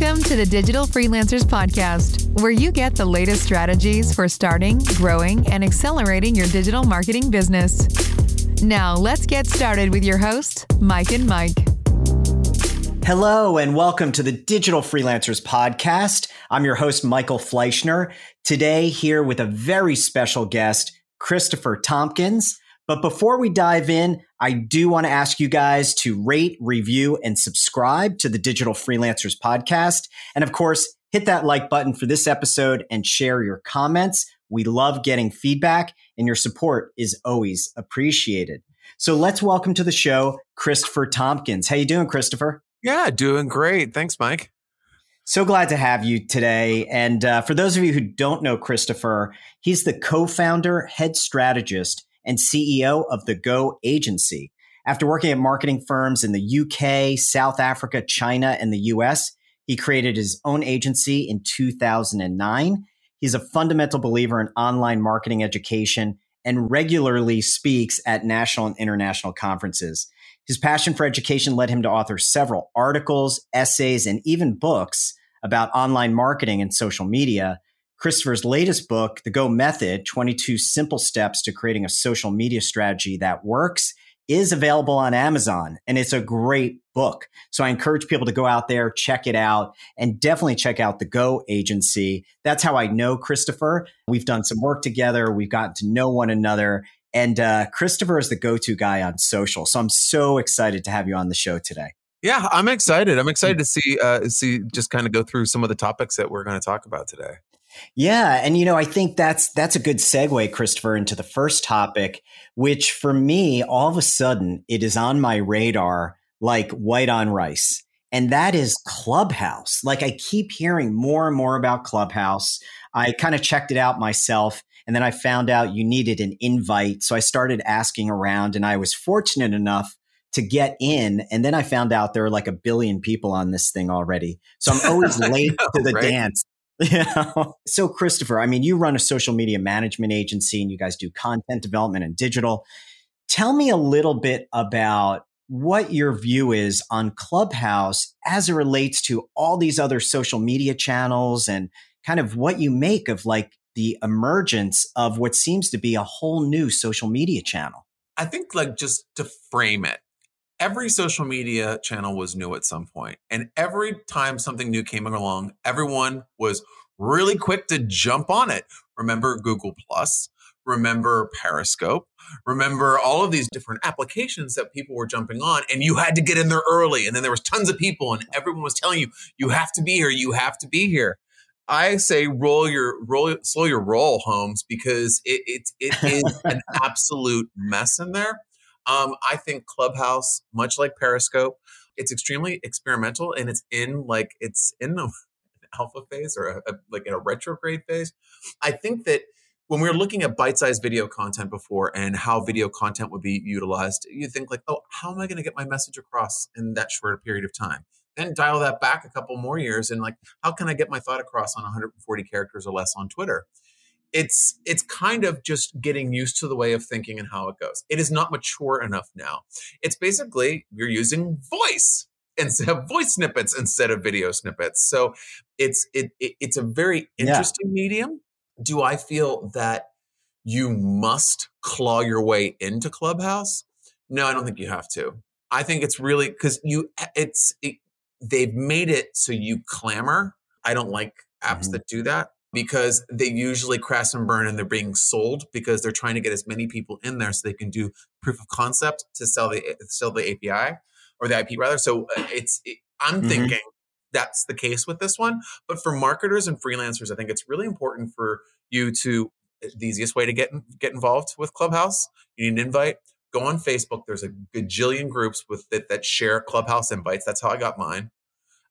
Welcome to the Digital Freelancers Podcast, where you get the latest strategies for starting, growing, and accelerating your digital marketing business. Now, let's get started with your host, Mike and Mike. Hello, and welcome to the Digital Freelancers Podcast. I'm your host, Michael Fleischner. Today, here with a very special guest, Christopher Tompkins. But before we dive in, I do want to ask you guys to rate, review, and subscribe to the Digital Freelancers podcast. And of course, hit that like button for this episode and share your comments. We love getting feedback, and your support is always appreciated. So let's welcome to the show Christopher Tompkins. How you doing, Christopher? Yeah, doing great. Thanks, Mike. So glad to have you today. And uh, for those of you who don't know Christopher, he's the co-founder, head strategist and CEO of the Go Agency. After working at marketing firms in the UK, South Africa, China, and the US, he created his own agency in 2009. He's a fundamental believer in online marketing education and regularly speaks at national and international conferences. His passion for education led him to author several articles, essays, and even books about online marketing and social media. Christopher's latest book, The Go Method 22 Simple Steps to Creating a Social Media Strategy That Works, is available on Amazon and it's a great book. So I encourage people to go out there, check it out, and definitely check out the Go Agency. That's how I know Christopher. We've done some work together, we've gotten to know one another. And uh, Christopher is the go to guy on social. So I'm so excited to have you on the show today. Yeah, I'm excited. I'm excited to see uh, see just kind of go through some of the topics that we're going to talk about today. Yeah, and you know, I think that's that's a good segue, Christopher, into the first topic, which for me, all of a sudden, it is on my radar like white on rice, and that is Clubhouse. Like I keep hearing more and more about Clubhouse. I kind of checked it out myself, and then I found out you needed an invite, so I started asking around, and I was fortunate enough to get in. And then I found out there are like a billion people on this thing already. So I'm always late know, to the right? dance. Yeah. So, Christopher, I mean, you run a social media management agency and you guys do content development and digital. Tell me a little bit about what your view is on Clubhouse as it relates to all these other social media channels and kind of what you make of like the emergence of what seems to be a whole new social media channel. I think, like, just to frame it, every social media channel was new at some point and every time something new came along everyone was really quick to jump on it. Remember google plus? Remember periscope? Remember all of these different applications that people were jumping on and you had to get in there early and then there was tons of people and everyone was telling you you have to be here you have to be here. I say roll your roll slow your roll homes because it, it, it is an absolute mess in there um, I think Clubhouse, much like Periscope, it's extremely experimental and it's in like it's in the alpha phase or a, a, like in a retrograde phase. I think that when we were looking at bite-sized video content before and how video content would be utilized, you think like, oh, how am I going to get my message across in that short period of time? Then dial that back a couple more years and like, how can I get my thought across on 140 characters or less on Twitter? It's it's kind of just getting used to the way of thinking and how it goes. It is not mature enough now. It's basically you're using voice instead of voice snippets instead of video snippets. So it's it, it it's a very interesting yeah. medium. Do I feel that you must claw your way into Clubhouse? No, I don't think you have to. I think it's really because you it's it, they've made it so you clamor. I don't like apps mm-hmm. that do that because they usually crash and burn and they're being sold because they're trying to get as many people in there so they can do proof of concept to sell the sell the API or the IP rather. So uh, it's it, I'm mm-hmm. thinking that's the case with this one. But for marketers and freelancers, I think it's really important for you to uh, the easiest way to get get involved with Clubhouse. You need an invite. Go on Facebook. There's a gajillion groups with that, that share Clubhouse invites. That's how I got mine.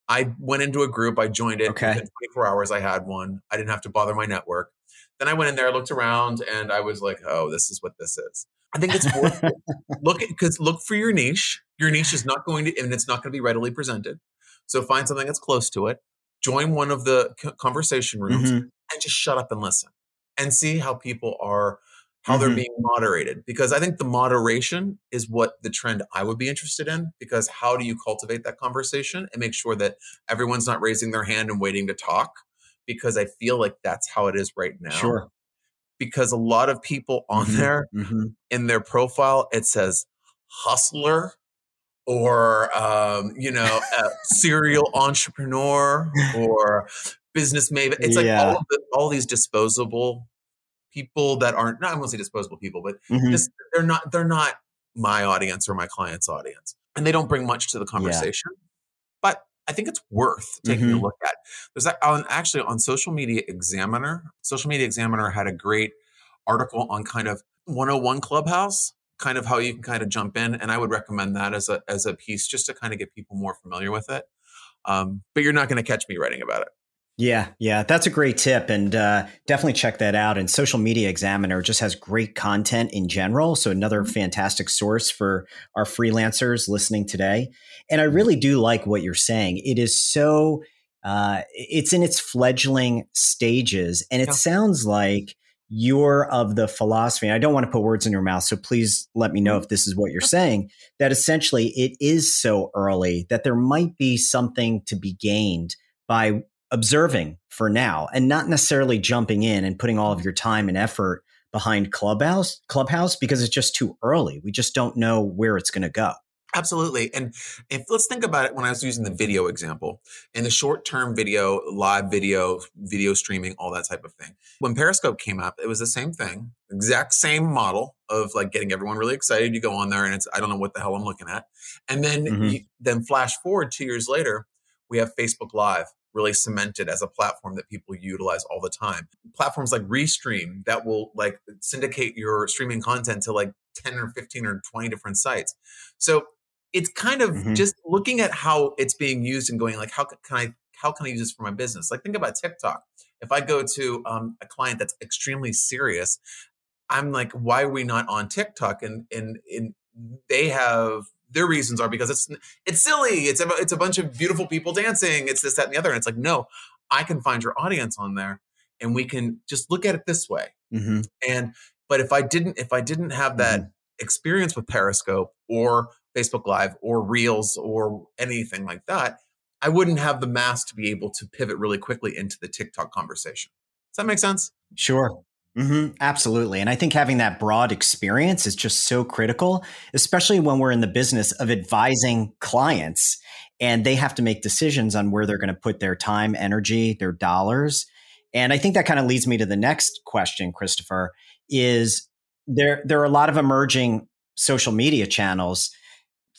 I went into a group, I joined it. Okay. Within 24 hours, I had one. I didn't have to bother my network. Then I went in there, looked around, and I was like, oh, this is what this is. I think it's worth look because look for your niche. Your niche is not going to, and it's not going to be readily presented. So find something that's close to it. Join one of the conversation rooms mm-hmm. and just shut up and listen and see how people are how Mhm. they're being moderated. Because I think the moderation is what the trend I would be interested in. Because how do you cultivate that conversation and make sure that everyone's not raising their hand and waiting to talk? Because I feel like that's how it is right now. Sure. Because a lot of people on Mhm. there Mhm. in their profile, it says hustler or, um, you know, a serial entrepreneur or business maven. It's like Yeah. all of the, all these disposable people that aren't not I won't say disposable people, but Mhm. just they're not they're not my audience or my client's audience, and they don't bring much to the conversation. But I think it's worth taking a Mhm. look at. There's on actually on Social Media Examiner. Social Media Examiner had a great article on kind of 101 Clubhouse, kind of how you can kind of jump in, and I would recommend that as a as a piece just to kind of get people more familiar with it. Um, but you're not going to catch me writing about it. Yeah, yeah, that's a great tip, and uh, definitely check that out. And Social Media Examiner just has great content in general, so another fantastic source for our freelancers listening today. And I really do like what you're saying. It is so, uh, it's in its fledgling stages, and it Yeah. sounds like you're of the philosophy. and I don't want to put words in your mouth, so please let me know if this is what you're saying. That essentially it is so early that there might be something to be gained by observing for now and not necessarily jumping in and putting all of your time and effort behind clubhouse clubhouse because it's just too early we just don't know where it's going to go Absolutely. And if let's think about it when I was using the video example in the short term video, live video, video streaming, all that type of thing. When Periscope came up, it was the same thing, exact same model of like getting everyone really excited. You go on there and it's, I don't know what the hell I'm looking at. And then, Mhm. you, then flash forward two years later, we have Facebook Live really cemented as a platform that people utilize all the time. Platforms like Restream that will like syndicate your streaming content to like 10 or 15 or 20 different sites. So it's kind of Mhm. just looking at how it's being used and going like how can i how can i use this for my business like think about tiktok if i go to um, a client that's extremely serious i'm like why are we not on tiktok and and, and they have their reasons are because it's it's silly it's a, it's a bunch of beautiful people dancing it's this that and the other and it's like no i can find your audience on there and we can just look at it this way mm-hmm. and but if I didn't if I didn't have that experience with Periscope or Facebook Live or Reels or anything like that, I wouldn't have the mass to be able to pivot really quickly into the TikTok conversation. Does that make sense? Sure. Hmm Absolutely. And I think having that broad experience is just so critical, especially when we're in the business of advising clients and they have to make decisions on where they're going to put their time, energy, their dollars. And I think that kind of leads me to the next question, Christopher, is there there are a lot of emerging social media channels.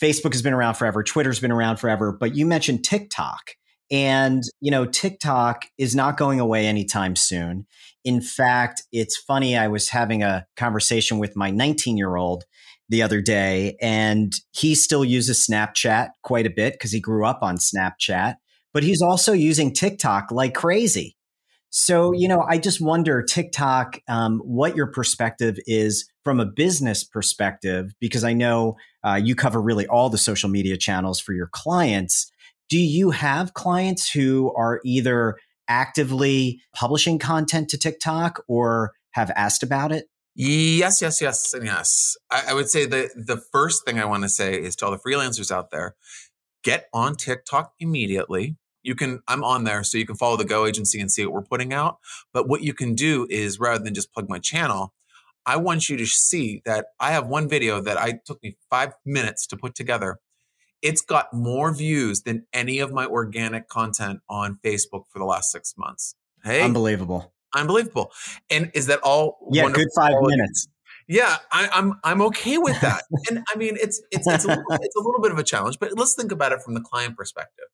Facebook has been around forever, Twitter's been around forever, but you mentioned TikTok. And, you know, TikTok is not going away anytime soon. In fact, it's funny. I was having a conversation with my 19 year old the other day, and he still uses Snapchat quite a bit because he grew up on Snapchat, but he's also using TikTok like crazy. So, you know, I just wonder, TikTok, um, what your perspective is from a business perspective, because I know uh, you cover really all the social media channels for your clients. Do you have clients who are either actively publishing content to TikTok or have asked about it? Yes, yes, yes, and yes. I, I would say the the first thing I want to say is to all the freelancers out there, get on TikTok immediately. You can I'm on there, so you can follow the Go agency and see what we're putting out. But what you can do is rather than just plug my channel, I want you to see that I have one video that I took me five minutes to put together. It's got more views than any of my organic content on Facebook for the last six months. Hey, Unbelievable. unbelievable! And is that all? Yeah, good five quality? minutes. Yeah, I, I'm I'm okay with that. and I mean, it's it's it's a, little, it's a little bit of a challenge, but let's think about it from the client perspective.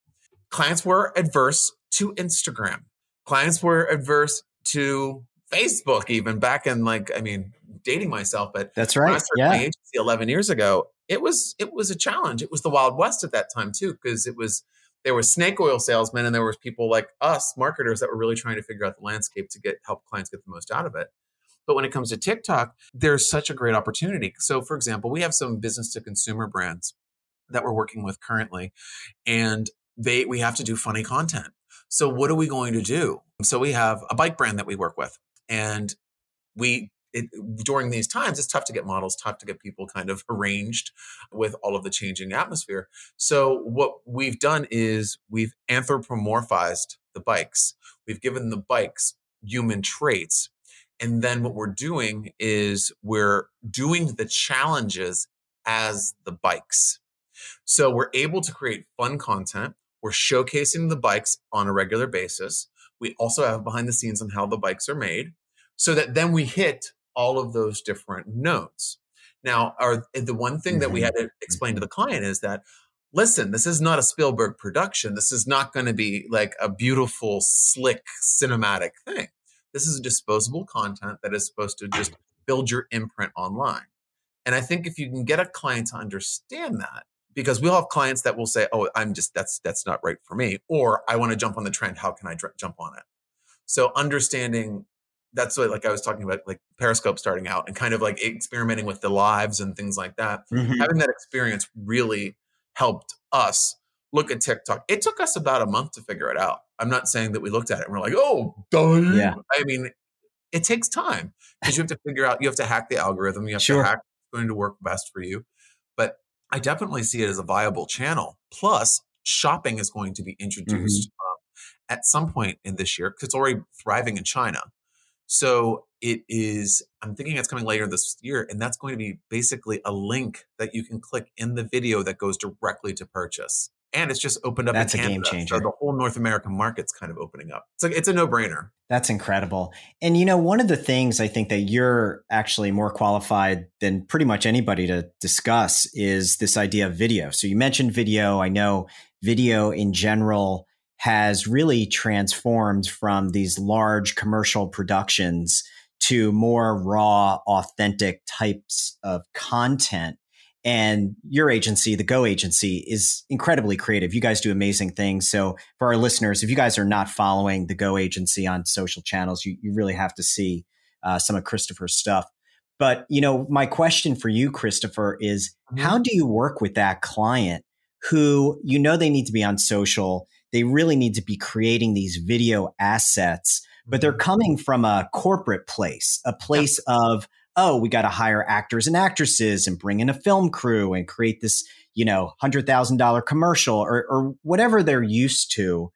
Clients were adverse to Instagram. Clients were adverse to Facebook, even back in like I mean, dating myself, but That's right. Yeah. agency 11 years ago, it was it was a challenge. It was the Wild West at that time too, because it was there were snake oil salesmen and there was people like us, marketers, that were really trying to figure out the landscape to get help clients get the most out of it. But when it comes to TikTok, there's such a great opportunity. So, for example, we have some business to consumer brands that we're working with currently, and they we have to do funny content. So, what are we going to do? So, we have a bike brand that we work with, and we it, during these times, it's tough to get models, tough to get people kind of arranged with all of the changing atmosphere. So what we've done is we've anthropomorphized the bikes. We've given the bikes human traits. And then what we're doing is we're doing the challenges as the bikes. So we're able to create fun content. We're showcasing the bikes on a regular basis. We also have behind the scenes on how the bikes are made so that then we hit all of those different notes. Now, our, the one thing mm-hmm. that we mm-hmm. had to explain to the client is that listen, this is not a Spielberg production. This is not going to be like a beautiful, slick, cinematic thing. This is disposable content that is supposed to just build your imprint online. And I think if you can get a client to understand that, because we'll have clients that will say, "Oh, I'm just that's that's not right for me," or "I want to jump on the trend. How can I dr- jump on it?" So understanding that's what like I was talking about, like Periscope starting out and kind of like experimenting with the lives and things like that. Mm-hmm. Having that experience really helped us look at TikTok. It took us about a month to figure it out. I'm not saying that we looked at it and we're like, oh, done. Yeah. I mean, it takes time because you have to figure out, you have to hack the algorithm, you have sure. to hack what's going to work best for you. But I definitely see it as a viable channel. Plus, shopping is going to be introduced mm-hmm. um, at some point in this year because it's already thriving in China. So it is, I'm thinking it's coming later this year, and that's going to be basically a link that you can click in the video that goes directly to purchase. And it's just opened up. That's a game changer. So the whole North American market's kind of opening up. It's like it's a no brainer. That's incredible. And you know, one of the things I think that you're actually more qualified than pretty much anybody to discuss is this idea of video. So you mentioned video. I know video in general has really transformed from these large commercial productions to more raw, authentic types of content. And your agency, the Go agency, is incredibly creative. You guys do amazing things. So, for our listeners, if you guys are not following the Go agency on social channels, you, you really have to see uh, some of Christopher's stuff. But, you know, my question for you, Christopher, is mm-hmm. how do you work with that client who you know they need to be on social? They really need to be creating these video assets, but they're mm-hmm. coming from a corporate place, a place yeah. of, oh, we got to hire actors and actresses and bring in a film crew and create this, you know, $100,000 commercial or, or whatever they're used to.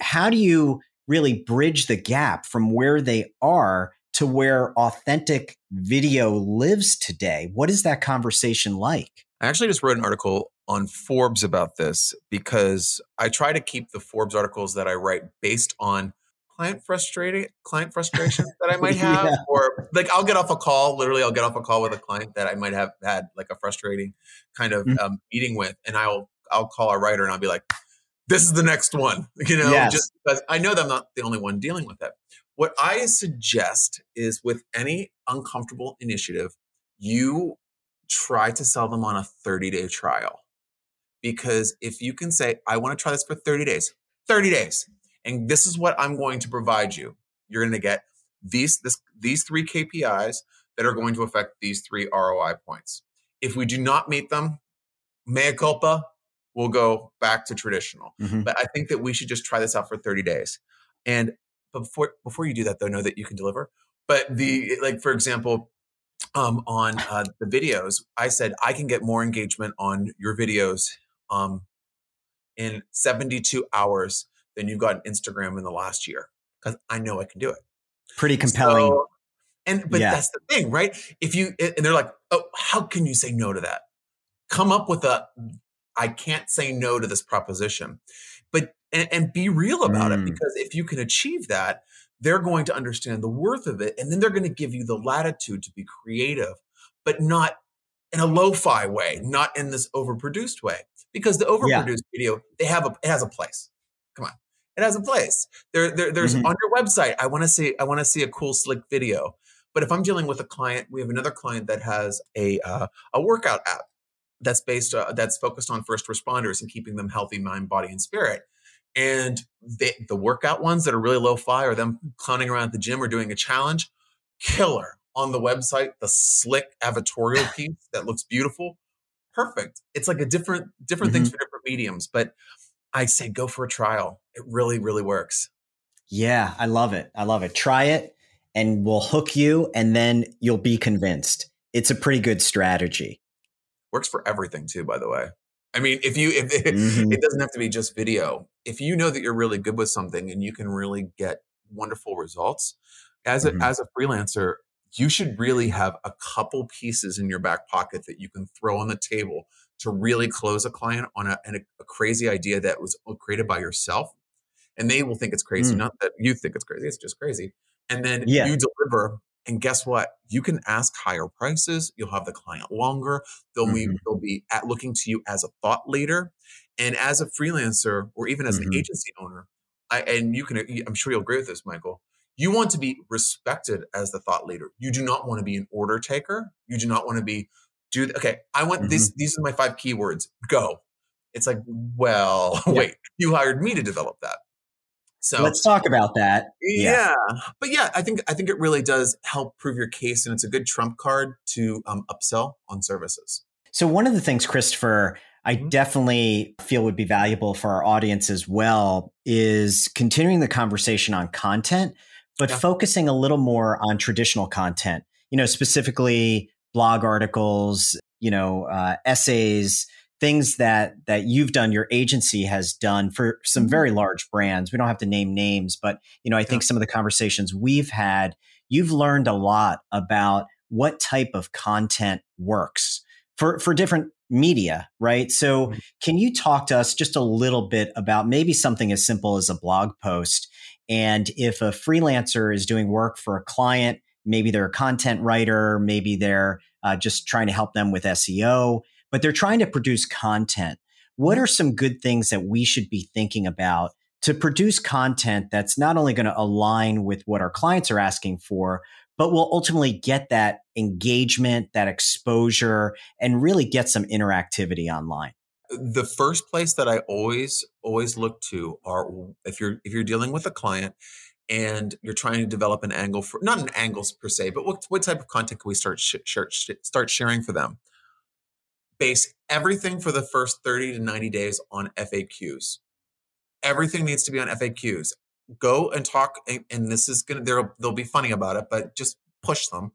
How do you really bridge the gap from where they are to where authentic video lives today? What is that conversation like? I actually just wrote an article on Forbes about this because I try to keep the Forbes articles that I write based on client frustrating client frustration that I might have yeah. or like I'll get off a call literally I'll get off a call with a client that I might have had like a frustrating kind of mm-hmm. um, meeting with and I'll I'll call a writer and I'll be like this is the next one you know yes. just because I know that I'm not the only one dealing with it what I suggest is with any uncomfortable initiative you try to sell them on a 30 day trial because if you can say, I want to try this for 30 days, 30 days, and this is what I'm going to provide you, you're going to get these, this, these three KPIs that are going to affect these three ROI points. If we do not meet them, mea culpa, we'll go back to traditional. Mm-hmm. But I think that we should just try this out for 30 days. And before before you do that, though, know that you can deliver. But the like, for example, um, on uh, the videos, I said I can get more engagement on your videos um, in 72 hours than you've got on Instagram in the last year because I know I can do it. Pretty compelling. So, and but yeah. that's the thing, right? If you and they're like, oh, how can you say no to that? Come up with a I can't say no to this proposition. But and, and be real about mm. it because if you can achieve that, they're going to understand the worth of it. And then they're going to give you the latitude to be creative, but not in a lo-fi way, not in this overproduced way because the overproduced yeah. video they have a it has a place. Come on, it has a place. There, there there's mm-hmm. on your website. I want to see I want to see a cool slick video. But if I'm dealing with a client, we have another client that has a uh, a workout app that's based uh, that's focused on first responders and keeping them healthy, mind, body, and spirit. And they, the workout ones that are really low fi or them clowning around at the gym or doing a challenge, killer on the website. The slick avatorial piece that looks beautiful perfect. It's like a different different mm-hmm. things for different mediums, but I say go for a trial. It really really works. Yeah, I love it. I love it. Try it and we'll hook you and then you'll be convinced. It's a pretty good strategy. Works for everything too, by the way. I mean, if you if it, mm-hmm. it doesn't have to be just video. If you know that you're really good with something and you can really get wonderful results as a mm-hmm. as a freelancer, you should really have a couple pieces in your back pocket that you can throw on the table to really close a client on a, a, a crazy idea that was created by yourself. And they will think it's crazy, mm. not that you think it's crazy, it's just crazy. And then yeah. you deliver and guess what? You can ask higher prices. You'll have the client longer. They'll mm-hmm. be they'll be at looking to you as a thought leader, and as a freelancer or even as mm-hmm. an agency owner. I, and you can, I'm sure you'll agree with this, Michael. You want to be respected as the thought leader. You do not want to be an order taker. You do not want to be do okay. I want mm-hmm. these. These are my five keywords. Go. It's like, well, yeah. wait. You hired me to develop that. So let's talk about that. Yeah. yeah. But yeah, I think I think it really does help prove your case and it's a good trump card to um, upsell on services. So one of the things, Christopher, I mm-hmm. definitely feel would be valuable for our audience as well is continuing the conversation on content, but yeah. focusing a little more on traditional content, you know, specifically blog articles, you know, uh, essays, things that that you've done your agency has done for some mm-hmm. very large brands we don't have to name names but you know i think yeah. some of the conversations we've had you've learned a lot about what type of content works for for different media right so mm-hmm. can you talk to us just a little bit about maybe something as simple as a blog post and if a freelancer is doing work for a client maybe they're a content writer maybe they're uh, just trying to help them with seo but they're trying to produce content. What are some good things that we should be thinking about to produce content that's not only going to align with what our clients are asking for, but will ultimately get that engagement, that exposure, and really get some interactivity online? The first place that I always always look to are if you're if you're dealing with a client and you're trying to develop an angle for not an angles per se, but what what type of content can we start sh- sh- start sharing for them? base everything for the first 30 to 90 days on FAQs. Everything needs to be on FAQs. Go and talk, and this is gonna they'll they'll be funny about it, but just push them.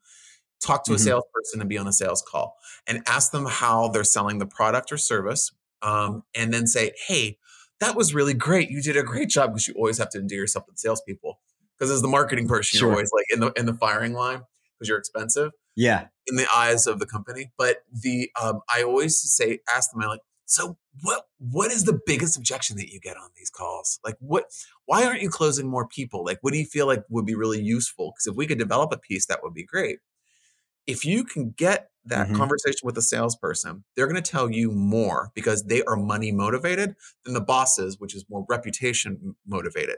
Talk to mm-hmm. a salesperson and be on a sales call and ask them how they're selling the product or service. Um, and then say, hey, that was really great. You did a great job because you always have to endear yourself to with salespeopeople. Because as the marketing person, sure. you're always like in the in the firing line because you're expensive. Yeah. In the eyes of the company. But the um, I always say, ask them, I like, so what what is the biggest objection that you get on these calls? Like what why aren't you closing more people? Like what do you feel like would be really useful? Because if we could develop a piece, that would be great. If you can get that mm-hmm. conversation with a salesperson, they're going to tell you more because they are money motivated than the bosses, which is more reputation motivated.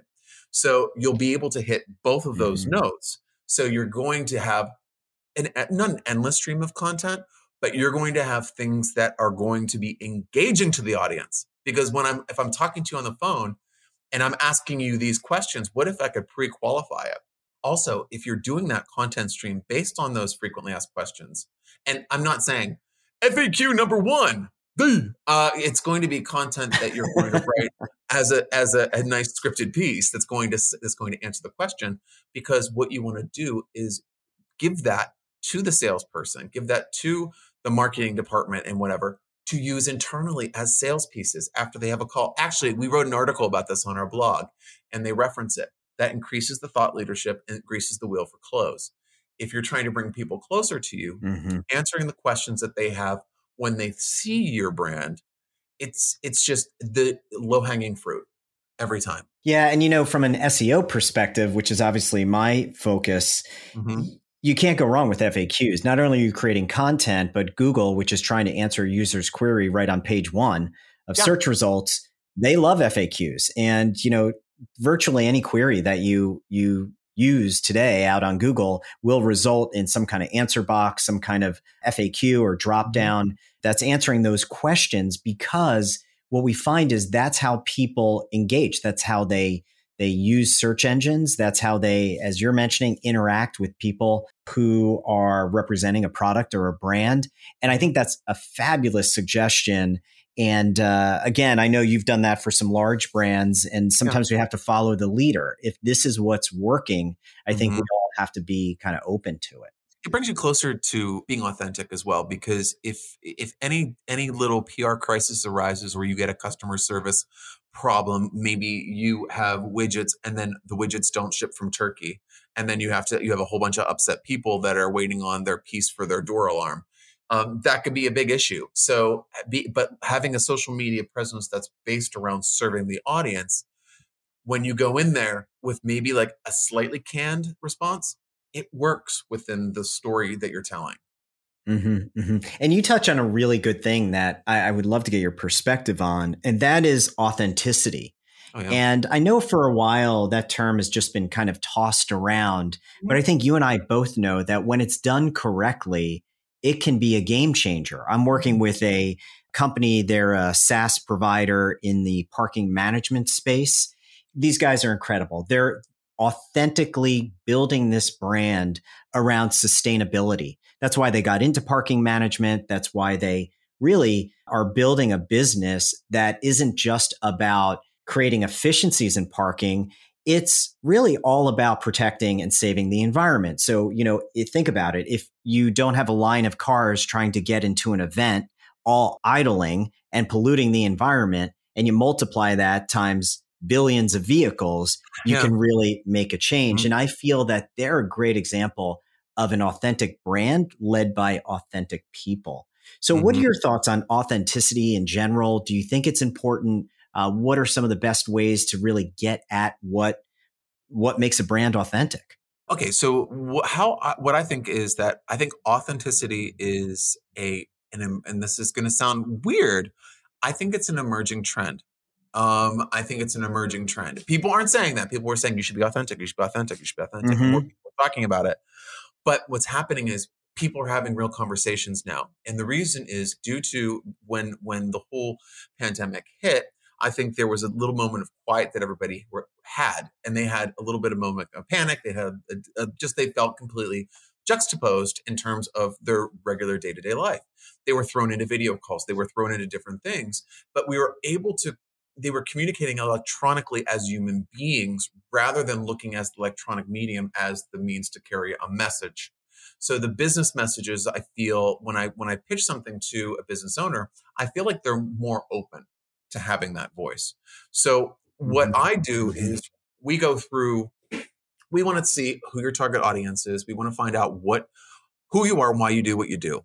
So you'll be able to hit both of those mm-hmm. notes. So you're going to have an not an endless stream of content, but you're going to have things that are going to be engaging to the audience. Because when I'm if I'm talking to you on the phone and I'm asking you these questions, what if I could pre-qualify it? Also, if you're doing that content stream based on those frequently asked questions, and I'm not saying FAQ number one, uh, it's going to be content that you're going to write as a as a, a, nice scripted piece that's going to that's going to answer the question because what you want to do is give that to the salesperson, give that to the marketing department and whatever to use internally as sales pieces after they have a call. Actually, we wrote an article about this on our blog and they reference it. That increases the thought leadership and greases the wheel for close. If you're trying to bring people closer to you, mm-hmm. answering the questions that they have when they see your brand, it's it's just the low hanging fruit every time. Yeah, and you know, from an SEO perspective, which is obviously my focus, mm-hmm you can't go wrong with FAQs. Not only are you creating content, but Google, which is trying to answer a user's query right on page one of yeah. search results, they love FAQs. And you know, virtually any query that you you use today out on Google will result in some kind of answer box, some kind of FAQ or drop mm-hmm. down that's answering those questions because what we find is that's how people engage. That's how they they use search engines. That's how they, as you're mentioning, interact with people who are representing a product or a brand. And I think that's a fabulous suggestion. And uh, again, I know you've done that for some large brands, and sometimes yeah. we have to follow the leader. If this is what's working, I think mm-hmm. we all have to be kind of open to it it brings you closer to being authentic as well because if if any any little PR crisis arises where you get a customer service problem maybe you have widgets and then the widgets don't ship from Turkey and then you have to you have a whole bunch of upset people that are waiting on their piece for their door alarm um, that could be a big issue so be, but having a social media presence that's based around serving the audience when you go in there with maybe like a slightly canned response it works within the story that you're telling. Mm-hmm, mm-hmm. And you touch on a really good thing that I, I, would love to get your perspective on, and that is authenticity. Oh, yeah. And I know for a while that term has just been kind of tossed around, but I mm-hmm. think you and I both know that when it's done correctly, it can be a game changer. I'm working with a company, they're a SaaS provider in the parking management space. These guys are incredible. They're authentically building this brand around sustainability. That's why they got into parking management. That's why they really are building a business that isn't just about creating efficiencies in parking. It's really all about protecting and saving the environment. So, you know, think about it. If you don't have a line of cars trying to get into an event, all idling and polluting the environment, and you multiply that times billions of vehicles, you yeah. can really make a change. Mm-hmm. And I feel that they're a great example of an authentic brand led by authentic people. So, mm-hmm. what are mm-hmm. your thoughts on authenticity in general? Do you think it's important? Uh, what are some of the best ways to really get at what what makes a brand authentic? Okay, so wh- how I, what I think is that I think authenticity is a and, and this is going to sound weird. I think it's an emerging trend. Um, I think it's an emerging trend. People aren't saying that. People were saying you should be authentic, you should be authentic, you should be authentic. Mm-hmm. More people are talking about it. But what's happening is people are having real conversations now. And the reason is due to when when the whole pandemic hit, I think there was a little moment of quiet that everybody were, had, and they had a little bit of moment of panic. They had a, a, just they felt completely juxtaposed in terms of their regular day to day life. They were thrown into video calls. They were thrown into different things, but we were able to they were communicating electronically as human beings rather than looking as the electronic medium as the means to carry a message so the business messages i feel when i when i pitch something to a business owner i feel like they're more open to having that voice so what mm-hmm. i do is we go through we want to see who your target audience is we want to find out what who you are and why you do what you do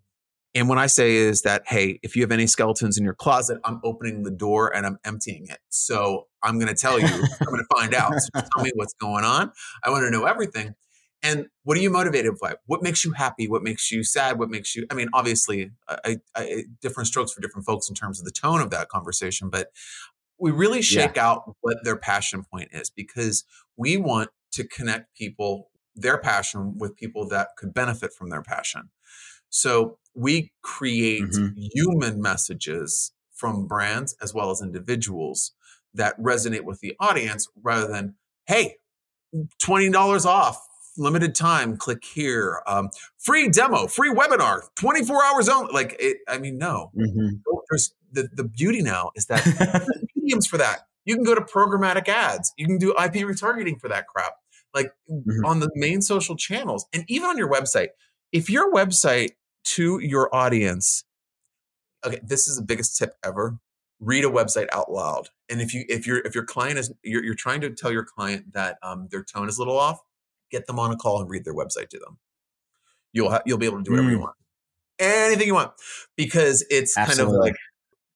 and what I say is that, hey, if you have any skeletons in your closet, I'm opening the door and I'm emptying it. So I'm going to tell you, I'm going to find out. So tell me what's going on. I want to know everything. And what are you motivated by? What makes you happy? What makes you sad? What makes you, I mean, obviously, I, I, different strokes for different folks in terms of the tone of that conversation, but we really shake yeah. out what their passion point is because we want to connect people, their passion, with people that could benefit from their passion. So we create mm-hmm. human messages from brands as well as individuals that resonate with the audience rather than, hey, $20 off, limited time, click here, um, free demo, free webinar, 24 hours only. Like, it, I mean, no. Mm-hmm. There's the, the beauty now is that mediums for that. You can go to programmatic ads. You can do IP retargeting for that crap. Like mm-hmm. on the main social channels and even on your website. If your website to your audience okay this is the biggest tip ever read a website out loud and if you if your if your client is you're, you're trying to tell your client that um, their tone is a little off get them on a call and read their website to them you'll ha- you'll be able to do whatever mm. you want anything you want because it's Absolutely. kind of like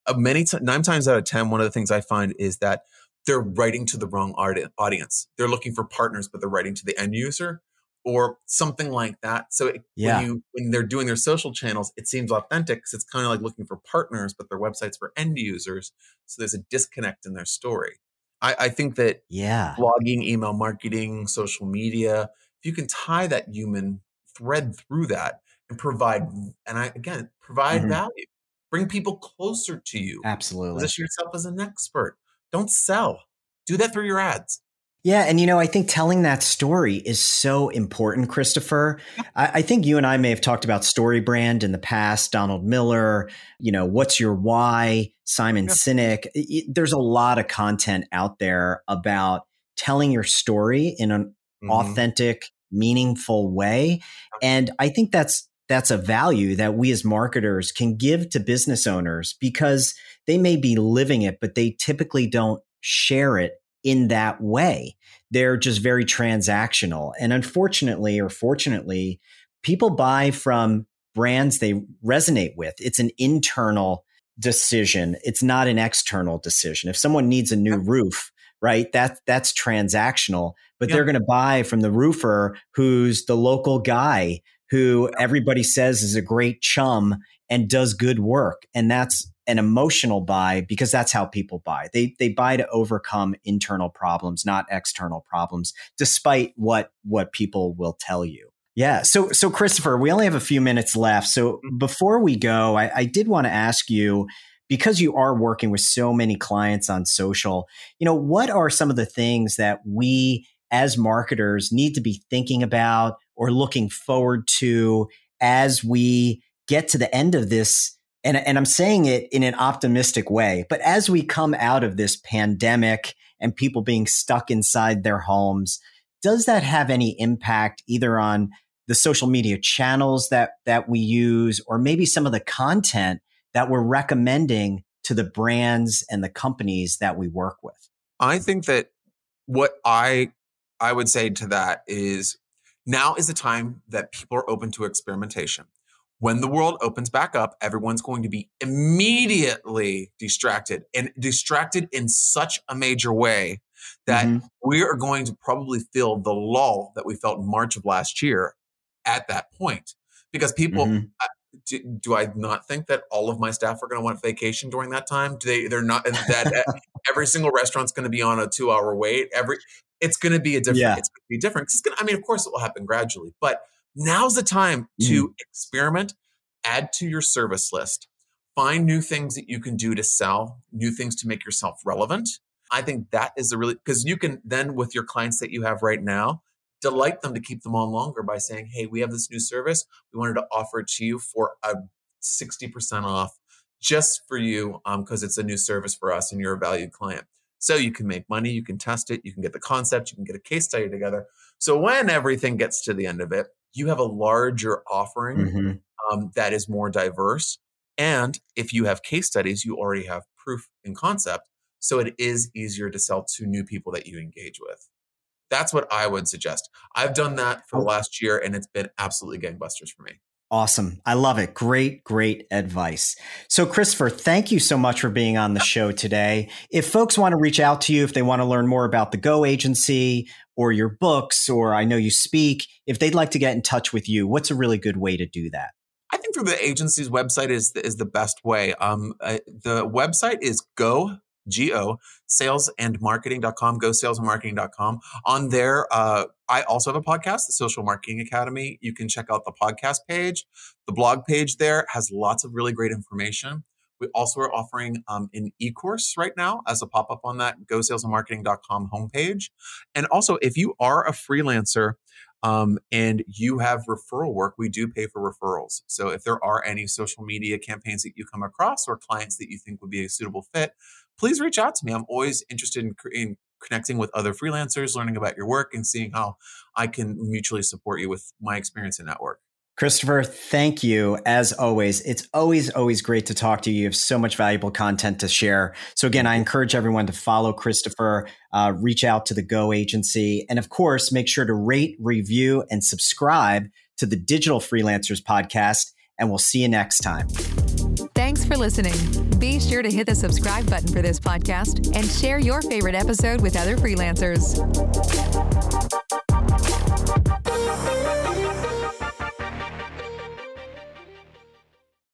a many t- nine times out of ten one of the things i find is that they're writing to the wrong audience they're looking for partners but they're writing to the end user or something like that. So it, yeah. when you when they're doing their social channels, it seems authentic because it's kind of like looking for partners, but their websites for end users. So there's a disconnect in their story. I, I think that yeah, blogging, email marketing, social media, if you can tie that human thread through that and provide, and I again provide mm-hmm. value, bring people closer to you. Absolutely, position yourself as an expert. Don't sell. Do that through your ads. Yeah, and you know, I think telling that story is so important, Christopher. I, I, think you and I may have talked about story brand in the past. Donald Miller, you know, what's your why? Simon yeah. Sinek. It, there's a lot of content out there about telling your story in an mm-hmm. authentic meaningful way. And I think that's that's a value that we as marketers can give to business owners because they may be living it, but they typically don't share it in that way. They're just very transactional. And unfortunately, or fortunately, people buy from brands they resonate with. It's an internal decision. It's not an external decision. If someone needs a new roof, right, that that's transactional, but they're going to buy from the roofer who's the local guy who everybody says is a great chum and does good work. And that's an emotional buy because that's how people buy. They they buy to overcome internal problems, not external problems, despite what what people will tell you. Yeah. So so Christopher, we only have a few minutes left. So mm-hmm. before we go, I, I did want to ask you because you are working with so many clients on social, you know, what are some of the things that we as marketers need to be thinking about or looking forward to as we get to the end of this. And, and I'm saying it in an optimistic way, but as we come out of this pandemic and people being stuck inside their homes, does that have any impact either on the social media channels that that we use or maybe some of the content that we're recommending to the brands and the companies that we work with? I think that what I I would say to that is now is the time that people are open to experimentation. When the world opens back up, everyone's going to be immediately distracted and distracted in such a major way that mm-hmm. we are going to probably feel the lull that we felt in March of last year at that point. Because people, mm-hmm. do, do, I not think that all of my staff are going to want vacation during that time? Do they? They're not. That every single restaurant's going to be on a two-hour wait. Every it's going to be a different. Yeah. It's going to be different. It's going I mean, of course, it will happen gradually, but now's the time to mm. experiment, add to your service list, find new things that you can do to sell, new things to make yourself relevant. I think that is a really because you can then with your clients that you have right now delight them to keep them on longer by saying, "Hey, we have this new service. We wanted to offer it to you for a sixty percent off." Just for you, because um, it's a new service for us and you're a valued client. So you can make money, you can test it, you can get the concept, you can get a case study together. So when everything gets to the end of it, you have a larger offering mm-hmm. um, that is more diverse. And if you have case studies, you already have proof and concept. So it is easier to sell to new people that you engage with. That's what I would suggest. I've done that for the last year and it's been absolutely gangbusters for me. Awesome. I love it. Great, great advice. So, Christopher, thank you so much for being on the show today. If folks want to reach out to you, if they want to learn more about the Go agency or your books, or I know you speak, if they'd like to get in touch with you, what's a really good way to do that? I think through the agency's website is the, is the best way. Um, uh, the website is go G-O, salesandmarketing.com, go salesandmarketing.com. On there, uh, I also have a podcast, the Social Marketing Academy. You can check out the podcast page. The blog page there has lots of really great information. We also are offering um, an e-course right now as a pop-up on that go salesandmarketing.com homepage. And also, if you are a freelancer um, and you have referral work, we do pay for referrals. So if there are any social media campaigns that you come across or clients that you think would be a suitable fit, please reach out to me. I'm always interested in, in connecting with other freelancers, learning about your work, and seeing how I can mutually support you with my experience and network. Christopher, thank you as always. It's always, always great to talk to you. You have so much valuable content to share. So, again, I encourage everyone to follow Christopher, uh, reach out to the Go agency, and of course, make sure to rate, review, and subscribe to the Digital Freelancers podcast. And we'll see you next time. Thanks for listening. Be sure to hit the subscribe button for this podcast and share your favorite episode with other freelancers.